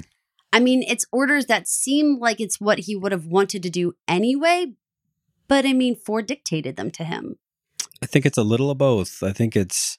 I mean, it's orders that seem like it's what he would have wanted to do anyway, but I mean, Ford dictated them to him. I think it's a little of both. I think it's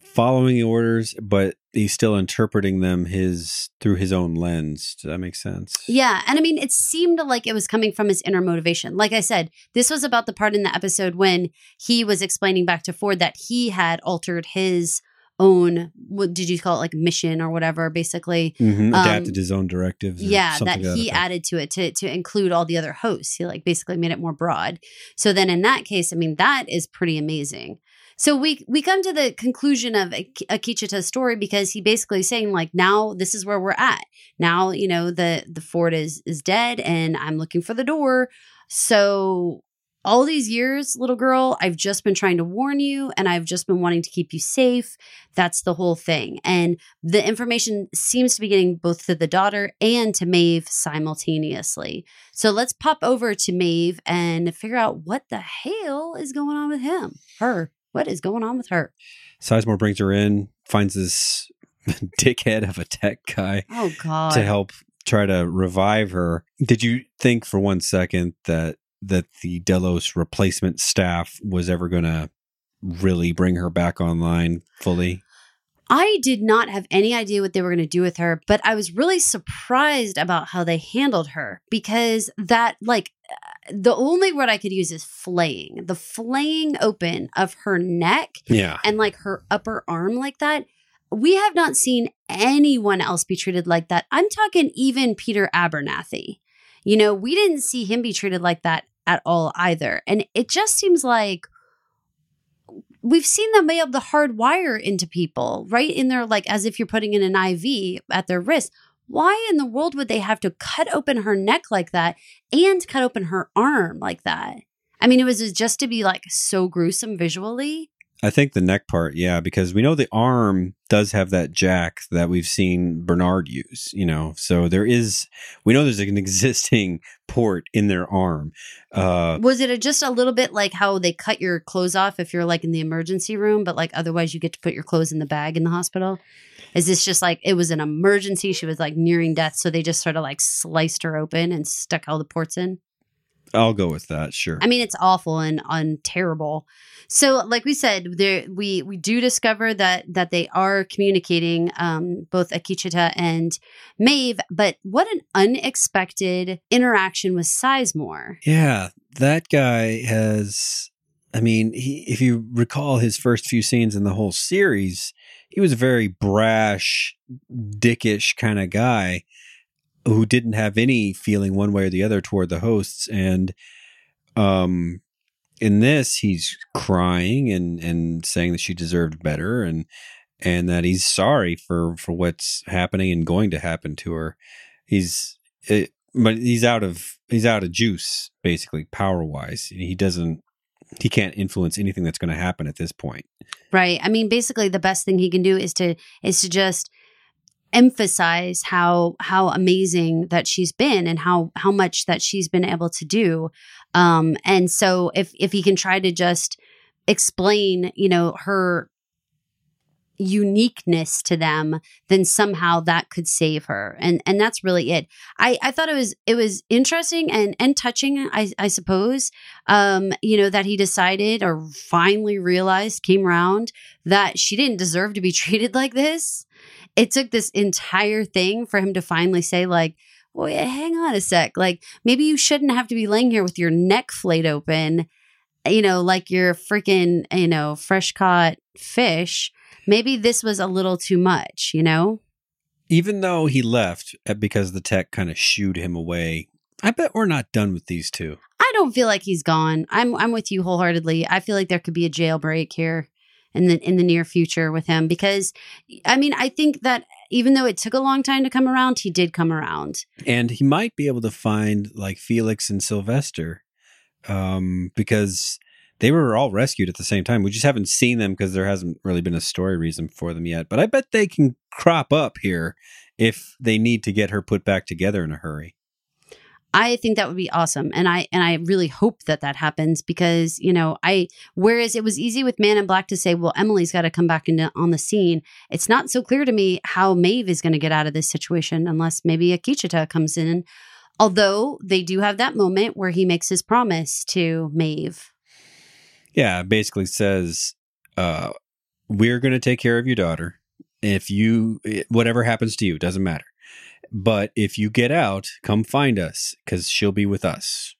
following the orders, but he's still interpreting them his through his own lens. Does that make sense? Yeah. And I mean, it seemed like it was coming from his inner motivation. Like I said, this was about the part in the episode when he was explaining back to Ford that he had altered his own, what did you call it, like mission or whatever, basically. hmm Um, Adapted his own directives. yeah something that to he effect. added to it to to include all the other hosts he like basically made it more broad so then in that case i mean that is pretty amazing so we we come to the conclusion of Akecheta's story because he basically is saying like now this is where we're at now you know the the fort is is dead and i'm looking for the door so all these years, little girl, I've just been trying to warn you and I've just been wanting to keep you safe. That's the whole thing. And the information seems to be getting both to the daughter and to Maeve simultaneously. So let's pop over to Maeve and figure out what the hell is going on with him. Her. What is going on with her? Sizemore brings her in, finds this dickhead of a tech guy Oh God. to help try to revive her. Did you think for one second that that the Delos replacement staff was ever going to really bring her back online fully? I did not have any idea what they were going to do with her, but I was really surprised about how they handled her because that, like, uh, the only word I could use is flaying. The flaying open of her neck Yeah. and like her upper arm, like that. We have not seen anyone else be treated like that. I'm talking even Peter Abernathy. You know, we didn't see him be treated like that at all either. And it just seems like we've seen them be able to hardwire into people right in their like as if you're putting in an IV at their wrist. Why in the world would they have to cut open her neck like that and cut open her arm like that? I mean, it was just to be like so gruesome visually. I think the neck part, yeah, because we know the arm does have that jack that we've seen Bernard use, you know. So there is, we know there's an existing port in their arm. Uh, Was it a, just a little bit like how they cut your clothes off if you're like in the emergency room, but like otherwise you get to put your clothes in the bag in the hospital? Is this just like it was an emergency? She was like nearing death, so they just sort of like sliced her open and stuck all the ports in. I'll go with that, sure. I mean, it's awful and, and terrible. So, like we said, there we we do discover that that they are communicating, um, both Akecheta and Maeve. But what an unexpected interaction with Sizemore. Yeah, that guy has. I mean, he, if you recall his first few scenes in the whole series, he was a very brash, dickish kind of guy who didn't have any feeling one way or the other toward the hosts. And um, in this, he's crying and and saying that she deserved better and and that he's sorry for for what's happening and going to happen to her. He's it, but he's out of he's out of juice basically power wise. He doesn't he can't influence anything that's going to happen at this point. Right. I mean, basically the best thing he can do is to is to just emphasize how how amazing that she's been and how how much that she's been able to do. Um and so if if he can try to just explain, you know, her uniqueness to them then somehow that could save her. And and that's really it. I i thought it was it was interesting and and touching i i suppose um you know that he decided or finally realized came around that she didn't deserve to be treated like this. It took this entire thing for him to finally say like well hang on a sec. Like maybe you shouldn't have to be laying here with your neck flayed open you know like you're freaking you know fresh caught fish maybe this was a little too much, you know? Even though he left uh, because the tech kind of shooed him away, I bet we're not done with these two. I don't feel like he's gone. I'm I'm with you wholeheartedly. I feel like there could be a jailbreak here in the in the near future with him because I mean, I think that even though it took a long time to come around, he did come around. And he might be able to find like Felix and Sylvester um because they were all rescued at the same time. We just haven't seen them because there hasn't really been a story reason for them yet. But I bet they can crop up here if they need to get her put back together in a hurry. I think that would be awesome, and I and I really hope that that happens because you know I whereas it was easy with Man in Black to say, well, Emily's got to come back into on the scene. It's not so clear to me how Maeve is going to get out of this situation unless maybe Akecheta comes in. Although they do have that moment where he makes his promise to Maeve. Yeah, basically says, uh, we're going to take care of your daughter. If you, whatever happens to you, doesn't matter. But if you get out, come find us because she'll be with us.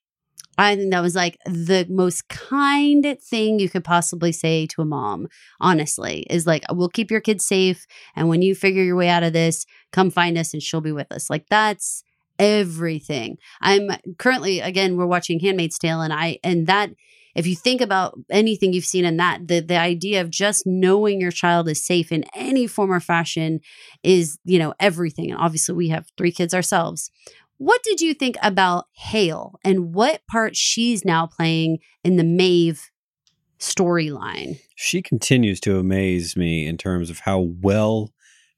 I think that was like the most kind thing you could possibly say to a mom, honestly, is like, we'll keep your kids safe. And when you figure your way out of this, come find us and she'll be with us. Like, that's everything. I'm currently, again, we're watching Handmaid's Tale, and I, and that if you think about anything you've seen in that, the the idea of just knowing your child is safe in any form or fashion is, you know, everything. And obviously we have three kids ourselves. What did you think about Hale and what part she's now playing in the Maeve storyline? She continues to amaze me in terms of how well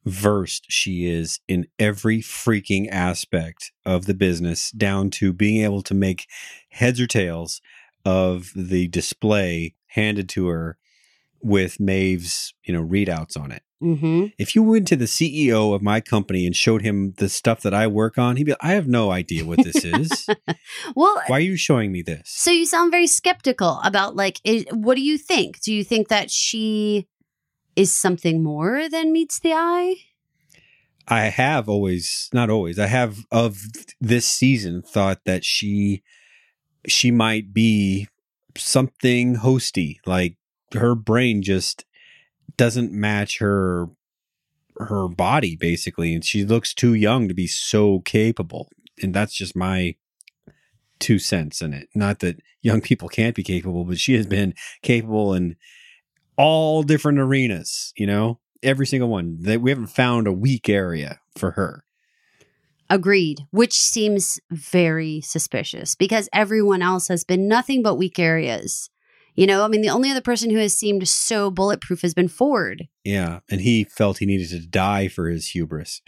versed she is in every freaking aspect of the business, down to being able to make heads or tails of the display handed to her with Maeve's, you know, readouts on it. Mm-hmm. If you went to the CEO of my company and showed him the stuff that I work on, he'd be like, I have no idea what this is. well, why are you showing me this? So you sound very skeptical about like, what do you think? Do you think that she is something more than meets the eye? I have always, not always, I have of this season thought that she she might be something hosty like her brain just doesn't match her her body basically and she looks too young to be so capable and that's just my two cents in it. Not that young people can't be capable but she has been capable in all different arenas you know? Every single one. That we haven't found a weak area for her Agreed, which seems very suspicious because everyone else has been nothing but weak areas. You know, I mean, the only other person who has seemed so bulletproof has been Ford. Yeah, and he felt he needed to die for his hubris.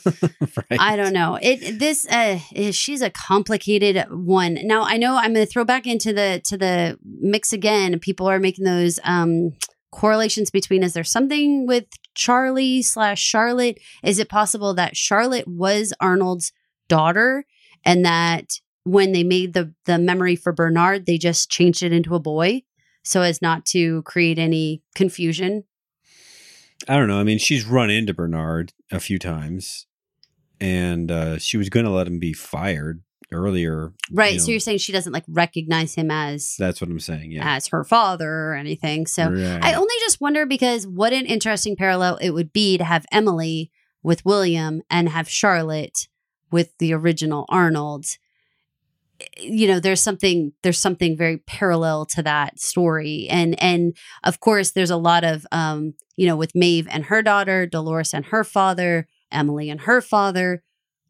right? I don't know. It this uh, she's a complicated one. Now I know I'm going to throw back into the to the mix again. People are making those um correlations between is there something with Charlie slash Charlotte? Is it possible that Charlotte was Arnold's daughter and that when they made the the memory for Bernard, they just changed it into a boy so as not to create any confusion? I don't know. I mean, she's run into Bernard a few times and uh, she was going to let him be fired earlier. Right. You know, so you're saying she doesn't like recognize him as That's what I'm saying. Yeah. As her father or anything. So right. I only just wonder because what an interesting parallel it would be to have Emily with William and have Charlotte with the original Arnold. You know, there's something there's something very parallel to that story. And and of course there's a lot of um, you know, with Maeve and her daughter, Dolores and her father, Emily and her father.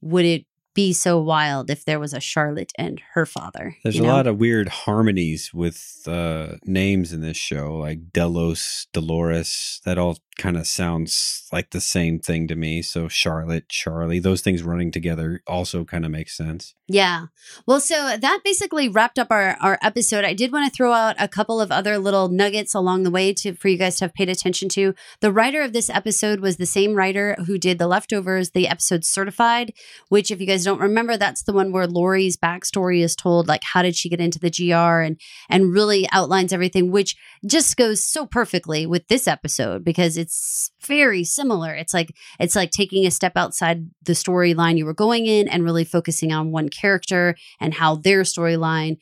Would it be so wild if there was a Charlotte and her father. There's a know? lot of weird harmonies with uh, names in this show, like Delos, Dolores. That all kind of sounds like the same thing to me. So Charlotte, Charlie, those things running together also kind of makes sense. Yeah. Well, so that basically wrapped up our, our episode. I did want to throw out a couple of other little nuggets along the way to for you guys to have paid attention to. The writer of this episode was the same writer who did the leftovers, the episode Certified, which if you guys don't remember, that's the one where Laurie's backstory is told, like how did she get into the GR and and really outlines everything, which just goes so perfectly with this episode because it's very similar. It's like it's like taking a step outside the storyline you were going in and really focusing on one character and how their storyline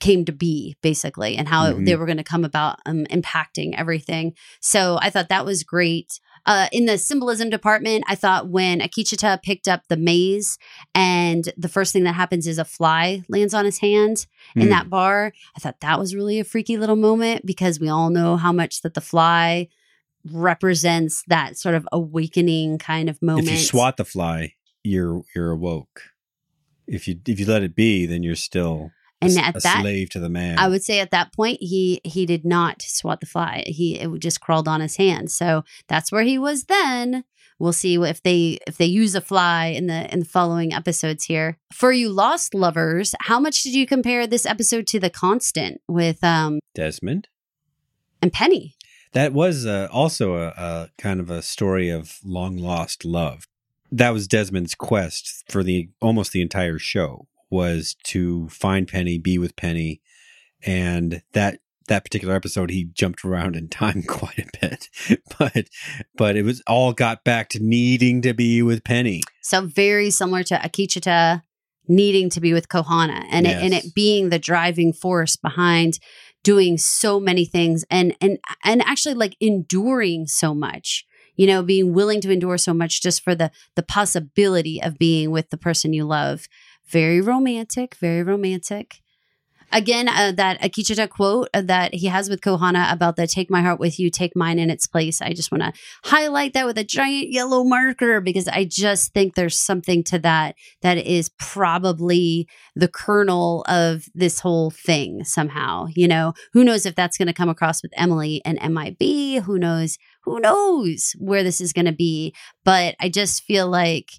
came to be basically and how Mhm. they were going to come about um, impacting everything. So I thought that was great. Uh, in the symbolism department, I thought when Akecheta picked up the maze and the first thing that happens is a fly lands on his hand in Hmm. that bar, I thought that was really a freaky little moment because we all know how much that the fly represents that sort of awakening kind of moment. If you swat the fly, you're you're awoke. If you if you let it be, then you're still a, and s- at a that slave to the man. I would say at that point he he did not swat the fly. He it just crawled on his hand. So that's where he was then. We'll see if they if they use a fly in the in the following episodes here. For you lost lovers, how much did you compare this episode to The Constant with um Desmond. and Penny? That was uh, also a, a kind of a story of long lost love. That was Desmond's quest for the almost the entire show was to find Penny, be with Penny, and that that particular episode he jumped around in time quite a bit, but but it was all got back to needing to be with Penny. So very similar to Akecheta needing to be with Kohana and it, and it being the driving force behind doing so many things and and and actually like enduring so much. You know, being willing to endure so much just for the the possibility of being with the person you love. Very romantic, very romantic. Again, uh, that Akecheta quote uh, that he has with Kohana about the "Take my heart with you, take mine in its place." I just want to highlight that with a giant yellow marker because I just think there's something to that that is probably the kernel of this whole thing somehow. You know, who knows if that's going to come across with Emily and MIB? Who knows? Who knows where this is going to be? But I just feel like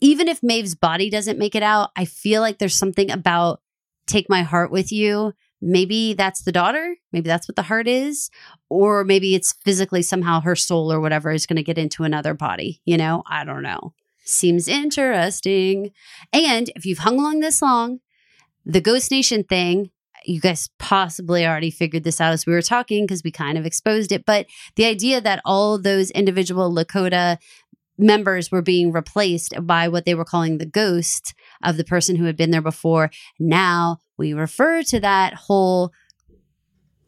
even if Maeve's body doesn't make it out, I feel like there's something about take my heart with you. Maybe that's the daughter. Maybe that's what the heart is. Or maybe it's physically somehow her soul or whatever is going to get into another body. You know, I don't know. Seems interesting. And if you've hung along this long, the Ghost Nation thing, you guys possibly already figured this out as we were talking because we kind of exposed it. But the idea that all those individual Lakota members were being replaced by what they were calling the ghost of the person who had been there before. Now we refer to that whole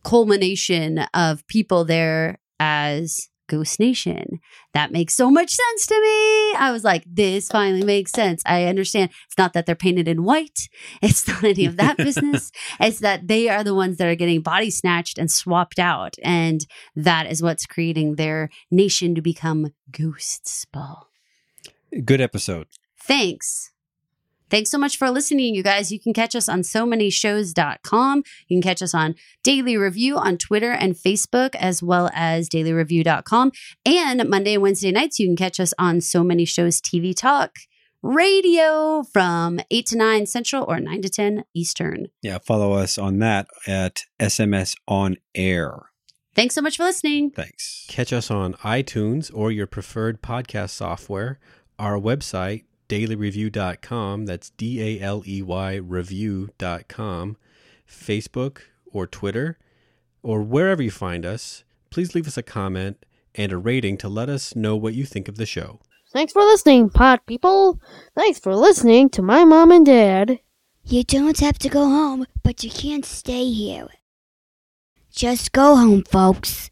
culmination of people there as Ghost Nation. That makes so much sense to me. I was like, this finally makes sense. I understand. It's not that they're painted in white. It's not any of that business. It's that they are the ones that are getting body snatched and swapped out. And that is what's creating their nation to become ghosts, Paul. Good episode. Thanks. Thanks so much for listening, you guys. You can catch us on so many shows.com. You can catch us on Daley Review on Twitter and Facebook, as well as daleyreview.com. And Monday and Wednesday nights, you can catch us on so many shows TV Talk Radio from 8 to 9 Central or 9 to 10 Eastern. Yeah, follow us on that at SMS on air. Thanks so much for listening. Thanks. Catch us on iTunes or your preferred podcast software, our website, daleyreview.com. That's D A L E Y review.com. Facebook or Twitter, or wherever you find us. Please leave us a comment and a rating to let us know what you think of the show. Thanks for listening, pod people. Thanks for listening to my mom and dad. You don't have to go home, but you can't stay here. Just go home, folks.